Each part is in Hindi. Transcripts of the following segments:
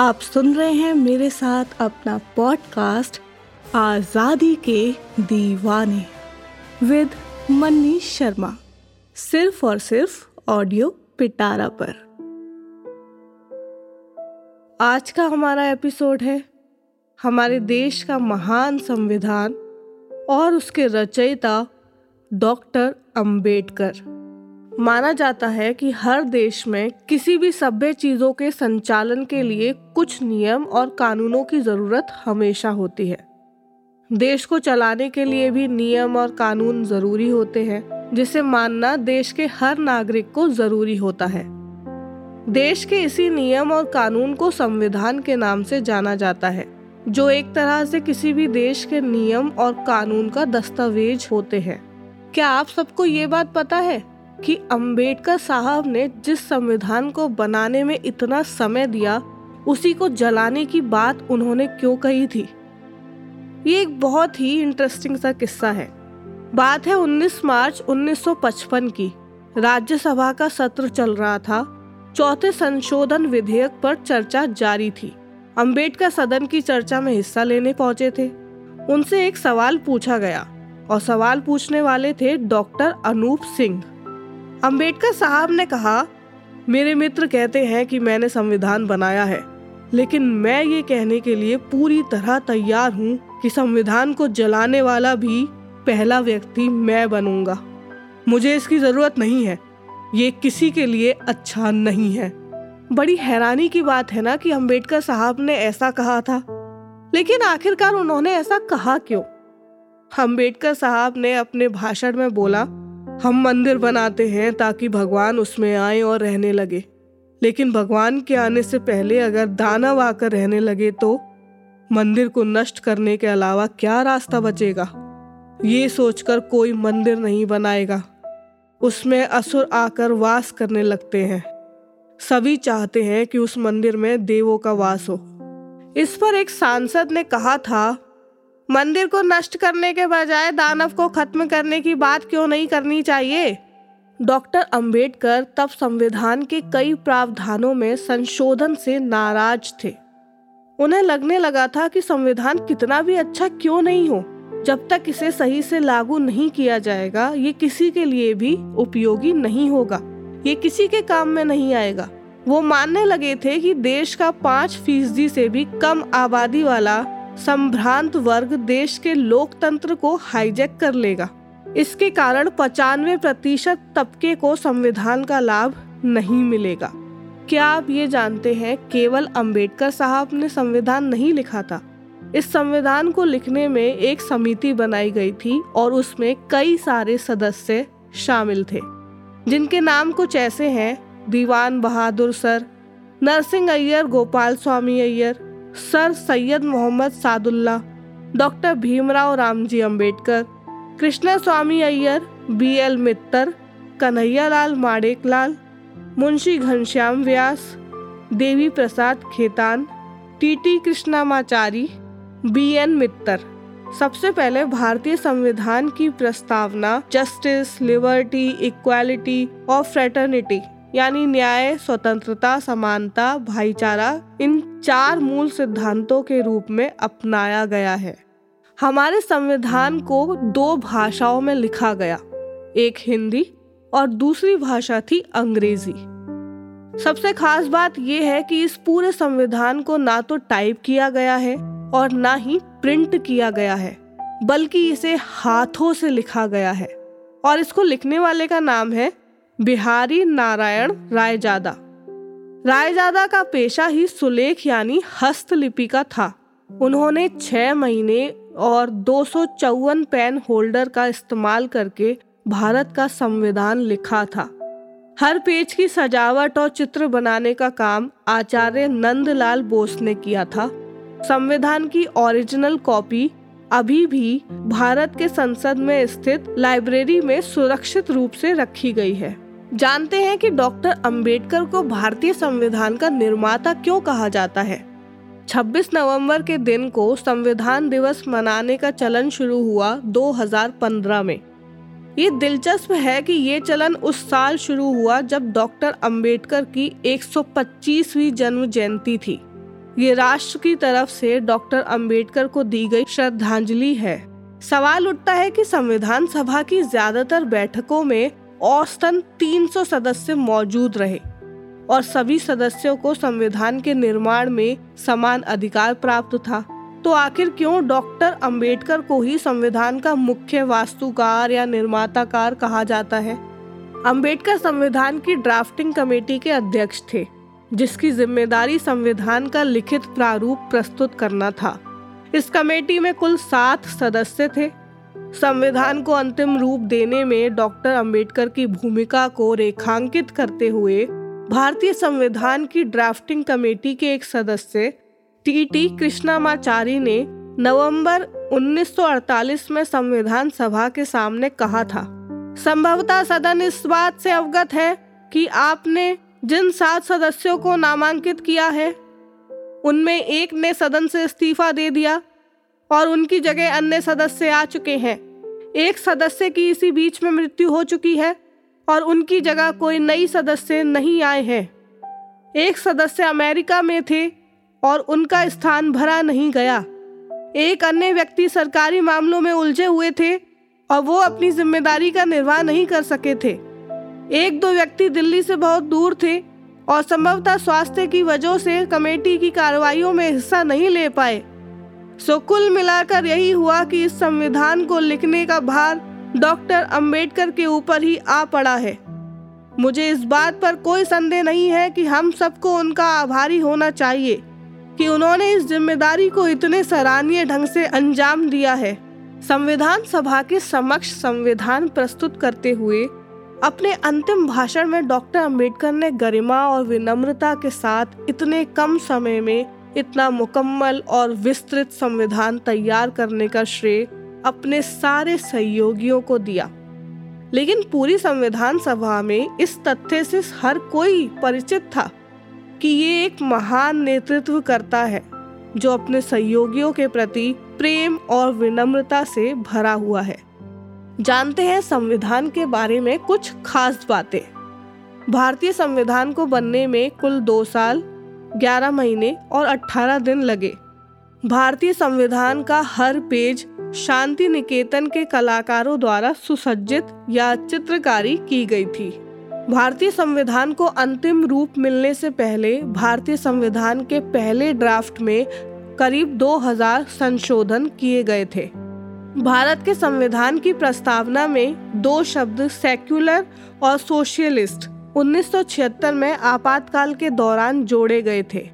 आप सुन रहे हैं मेरे साथ अपना पॉडकास्ट आज़ादी के दीवाने, विद मन्नी शर्मा। सिर्फ़ और सिर्फ़ ऑडियो पिटारा पर। आज का हमारा एपिसोड है, हमारे देश का महान संविधान और उसके रचयिता डॉक्टर अंबेडकर। माना जाता है कि हर देश में किसी भी सभ्य चीज़ों के संचालन के लिए कुछ नियम और कानूनों की ज़रूरत हमेशा होती है। देश को चलाने के लिए भी नियम और कानून ज़रूरी होते हैं, जिसे मानना देश के हर नागरिक को ज़रूरी होता है। देश के इसी नियम और कानून को संविधान के नाम से जाना जाता है, जो एक तरह से किसी भी देश के नियम और कानून का दस्तावेज़ होते हैं। क्या आप सबको ये बात पता है? कि अंबेडकर साहब ने जिस संविधान को बनाने में इतना समय दिया, उसी को जलाने की बात उन्होंने क्यों कही थी? ये एक बहुत ही इंटरेस्टिंग सा किस्सा है। बात है 19 मार्च 1955 की। राज्यसभा का सत्र चल रहा था। चौथे संशोधन विधेयक पर चर्चा जारी थी। अंबेडकर सदन की चर्चा में हिस्सा लेने पहुँचे थे। उनसे एक सवाल पूछा गया और सवाल पूछने वाले थे डॉक्टर अनूप सिंह। अंबेडकर साहब ने कहा, मेरे मित्र कहते हैं कि मैंने संविधान बनाया है, लेकिन मैं ये कहने के लिए पूरी तरह तैयार हूँ कि संविधान को जलाने वाला भी पहला व्यक्ति मैं बनूँगा। मुझे इसकी ज़रूरत नहीं है, ये किसी के लिए अच्छा नहीं है। बड़ी हैरानी की बात है ना कि अंबेडकर साहब ने ऐसा कहा था। लेकिन आखिरकार उन्होंने ऐसा कहा क्यों? अंबेडकर साहब ने अपने भाषण में बोला हम मंदिर बनाते हैं ताकि भगवान उसमें आए और रहने लगे। लेकिन भगवान के आने से पहले अगर दानव आकर रहने लगे तो मंदिर को नष्ट करने के अलावा क्या रास्ता बचेगा? ये सोचकर कोई मंदिर नहीं बनाएगा। उसमें असुर आकर वास करने लगते हैं। सभी चाहते हैं कि उस मंदिर में देवों का वास हो। इस पर एक सांसद ने कहा था मंदिर को नष्ट करने के बजाय दानव को खत्म करने की बात क्यों नहीं करनी चाहिए? डॉक्टर अंबेडकर तब संविधान के कई प्रावधानों में संशोधन से नाराज़ थे। उन्हें लगने लगा था कि संविधान कितना भी अच्छा क्यों नहीं हो, जब तक इसे सही से लागू नहीं किया जाएगा, ये किसी के लिए भी उपयोगी नहीं होगा। ये किसी के काम में नहीं आएगा। वो मानने लगे थे कि देश का पाँच फ़ीसदी से भी कम आबादी वाला संभ्रांत वर्ग देश के लोकतंत्र को हाईजैक कर लेगा। इसके कारण पचानवे प्रतिशत तबके को संविधान का लाभ नहीं मिलेगा। क्या आप ये जानते हैं, केवल अंबेडकर साहब ने संविधान नहीं लिखा था? इस संविधान को लिखने में एक समिति बनाई गई थी और उसमें कई सारे सदस्य शामिल थे। जिनके नाम कुछ ऐसे हैं, Diwan Bahadur sir, Narasimha Iyer, Gopala Swami Iyer sir Syed Mohammad Saadulla, doctor Bhimrao Ramji Ambedkar Krishna Swami Iyer B L Mitter, Kanhaiyalal Maneklal Munshi Ghanshyam Vyas, Devi Prasad Khaitan, T T Krishnamachari, B N Mitter. सबसे पहले भारतीय संविधान की प्रस्तावना, जस्टिस, लिबर्टी, इक्वालिटी और फ्रेटर्निटी। यानी न्याय, स्वतंत्रता, समानता, भाईचारा, इन चार मूल सिद्धांतों के रूप में अपनाया गया है। हमारे संविधान को दो भाषाओं में लिखा गया, एक हिंदी और दूसरी भाषा थी अंग्रेज़ी। सबसे खास बात यह है कि इस पूरे संविधान को ना तो टाइप किया गया है और ना ही प्रिंट किया गया है, बल्कि इसे हाथों से लिखा गया है। और इसको लिखने वाले का नाम है बिहारी नारायण रायजादा। रायजादा का पेशा ही सुलेख यानी हस्तलिपि का था। उन्होंने छह महीने और दो सौ चौवन पेन होल्डर का इस्तेमाल करके भारत का संविधान लिखा था। हर पेज की सजावट और चित्र बनाने का काम आचार्य नंदलाल बोस ने किया था। संविधान की ओरिजिनल कॉपी अभी भी भारत के संसद में स्थित लाइब्रेरी में सुरक्षित रूप से रखी गई है। जानते हैं कि डॉक्टर अंबेडकर को भारतीय संविधान का निर्माता क्यों कहा जाता है? 26 नवंबर के दिन को संविधान दिवस मनाने का चलन शुरू हुआ 2015 में। ये दिलचस्प है कि ये चलन उस साल शुरू हुआ जब डॉक्टर अंबेडकर की 125वीं जन्म जयंती थी। ये राष्ट्र की तरफ़ से डॉक्टर अंबेडकर को दी गई श्रद्धांजलि है। सवाल उठता है कि संविधान सभा की ज़्यादातर बैठकों में औसतन 300 सदस्य मौजूद रहे और सभी सदस्यों को संविधान के निर्माण में समान अधिकार प्राप्त था। तो आखिर क्यों डॉक्टर अंबेडकर को ही संविधान का मुख्य वास्तुकार या निर्माताकार कहा जाता है? अंबेडकर संविधान की ड्राफ्टिंग कमेटी के अध्यक्ष थे, जिसकी ज़िम्मेदारी संविधान का लिखित प्रारूप प्रस्तुत करना था। इस कमेटी में कुल सात सदस्य थे संविधान को अंतिम रूप देने में डॉक्टर अंबेडकर की भूमिका को रेखांकित करते हुए भारतीय संविधान की ड्राफ्टिंग कमेटी के एक सदस्य, टी टी कृष्णामाचारी ने नवंबर 1948 में संविधान सभा के सामने कहा था। संभवतः सदन इस बात से अवगत है कि आपने जिन सात सदस्यों को नामांकित किया है, उनमें एक ने सदन से इस्तीफा दे दिया और उनकी जगह अन्य सदस्य आ चुके हैं। एक सदस्य की इसी बीच में मृत्यु हो चुकी है और उनकी जगह कोई नई सदस्य नहीं आए हैं। एक सदस्य अमेरिका में थे और उनका स्थान भरा नहीं गया। एक अन्य व्यक्ति सरकारी मामलों में उलझे हुए थे और वो अपनी ज़िम्मेदारी का निर्वाह नहीं कर सके थे। एक दो व्यक्ति दिल्ली से बहुत दूर थे और संभवतः स्वास्थ्य की वजह से कमेटी की कार्रवाइयों में हिस्सा नहीं ले पाए। सो कुल मिलाकर यही हुआ कि इस संविधान को लिखने का भार डॉक्टर अंबेडकर के ऊपर ही आ पड़ा है। मुझे इस बात पर कोई संदेह नहीं है कि हम सबको उनका आभारी होना चाहिए कि उन्होंने इस ज़िम्मेदारी को इतने सराहनीय ढंग से अंजाम दिया है। संविधान सभा के समक्ष संविधान प्रस्तुत करते हुए अपने अंतिम भाषण में डॉक्टर अंबेडकर ने गरिमा और विनम्रता के साथ इतने कम समय में इतना मुकम्मल और विस्तृत संविधान तैयार करने का श्रेय अपने सारे सहयोगियों को दिया। लेकिन पूरी संविधान सभा में इस तथ्य से हर कोई परिचित था कि ये एक महान नेतृत्व करता है, जो अपने सहयोगियों के प्रति प्रेम और विनम्रता से भरा हुआ है। जानते हैं संविधान के बारे में कुछ खास बातें। भारतीय संविधान को बनने में कुल दो साल ग्यारह महीने और अठारह दिन लगे। भारतीय संविधान का हर पेज शांति निकेतन के कलाकारों द्वारा सुसज्जित या चित्रकारी की गई थी। भारतीय संविधान को अंतिम रूप मिलने से पहले भारतीय संविधान के पहले ड्राफ्ट में करीब 2000 संशोधन किए गए थे। भारत के संविधान की प्रस्तावना में दो शब्द सेक्युलर और सोशलिस्ट 1976 में आपातकाल के दौरान जोड़े गए थे।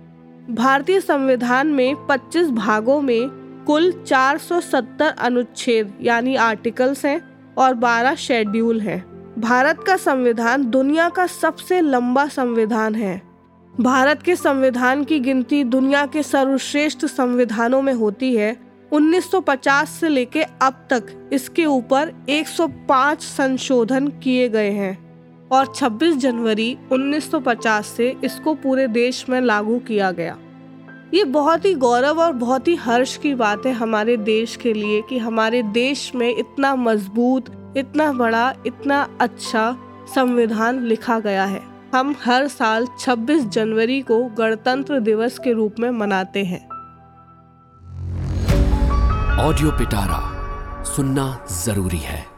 भारतीय संविधान में 25 भागों में कुल 470 अनुच्छेद यानी आर्टिकल्स हैं और 12 शेड्यूल हैं। भारत का संविधान दुनिया का सबसे लंबा संविधान है। भारत के संविधान की गिनती दुनिया के सर्वश्रेष्ठ संविधानों में होती है। 1950 से लेके अब तक इसके ऊपर 105 संशोधन किए गए हैं। और 26 जनवरी 1950 से इसको पूरे देश में लागू किया गया। ये बहुत ही गौरव और बहुत ही हर्ष की बात है हमारे देश के लिए कि हमारे देश में इतना मज़बूत, इतना बड़ा, इतना अच्छा संविधान लिखा गया है। हम हर साल 26 जनवरी को गणतंत्र दिवस के रूप में मनाते हैं। ऑडियो पिटारा सुनना ज़रूरी है।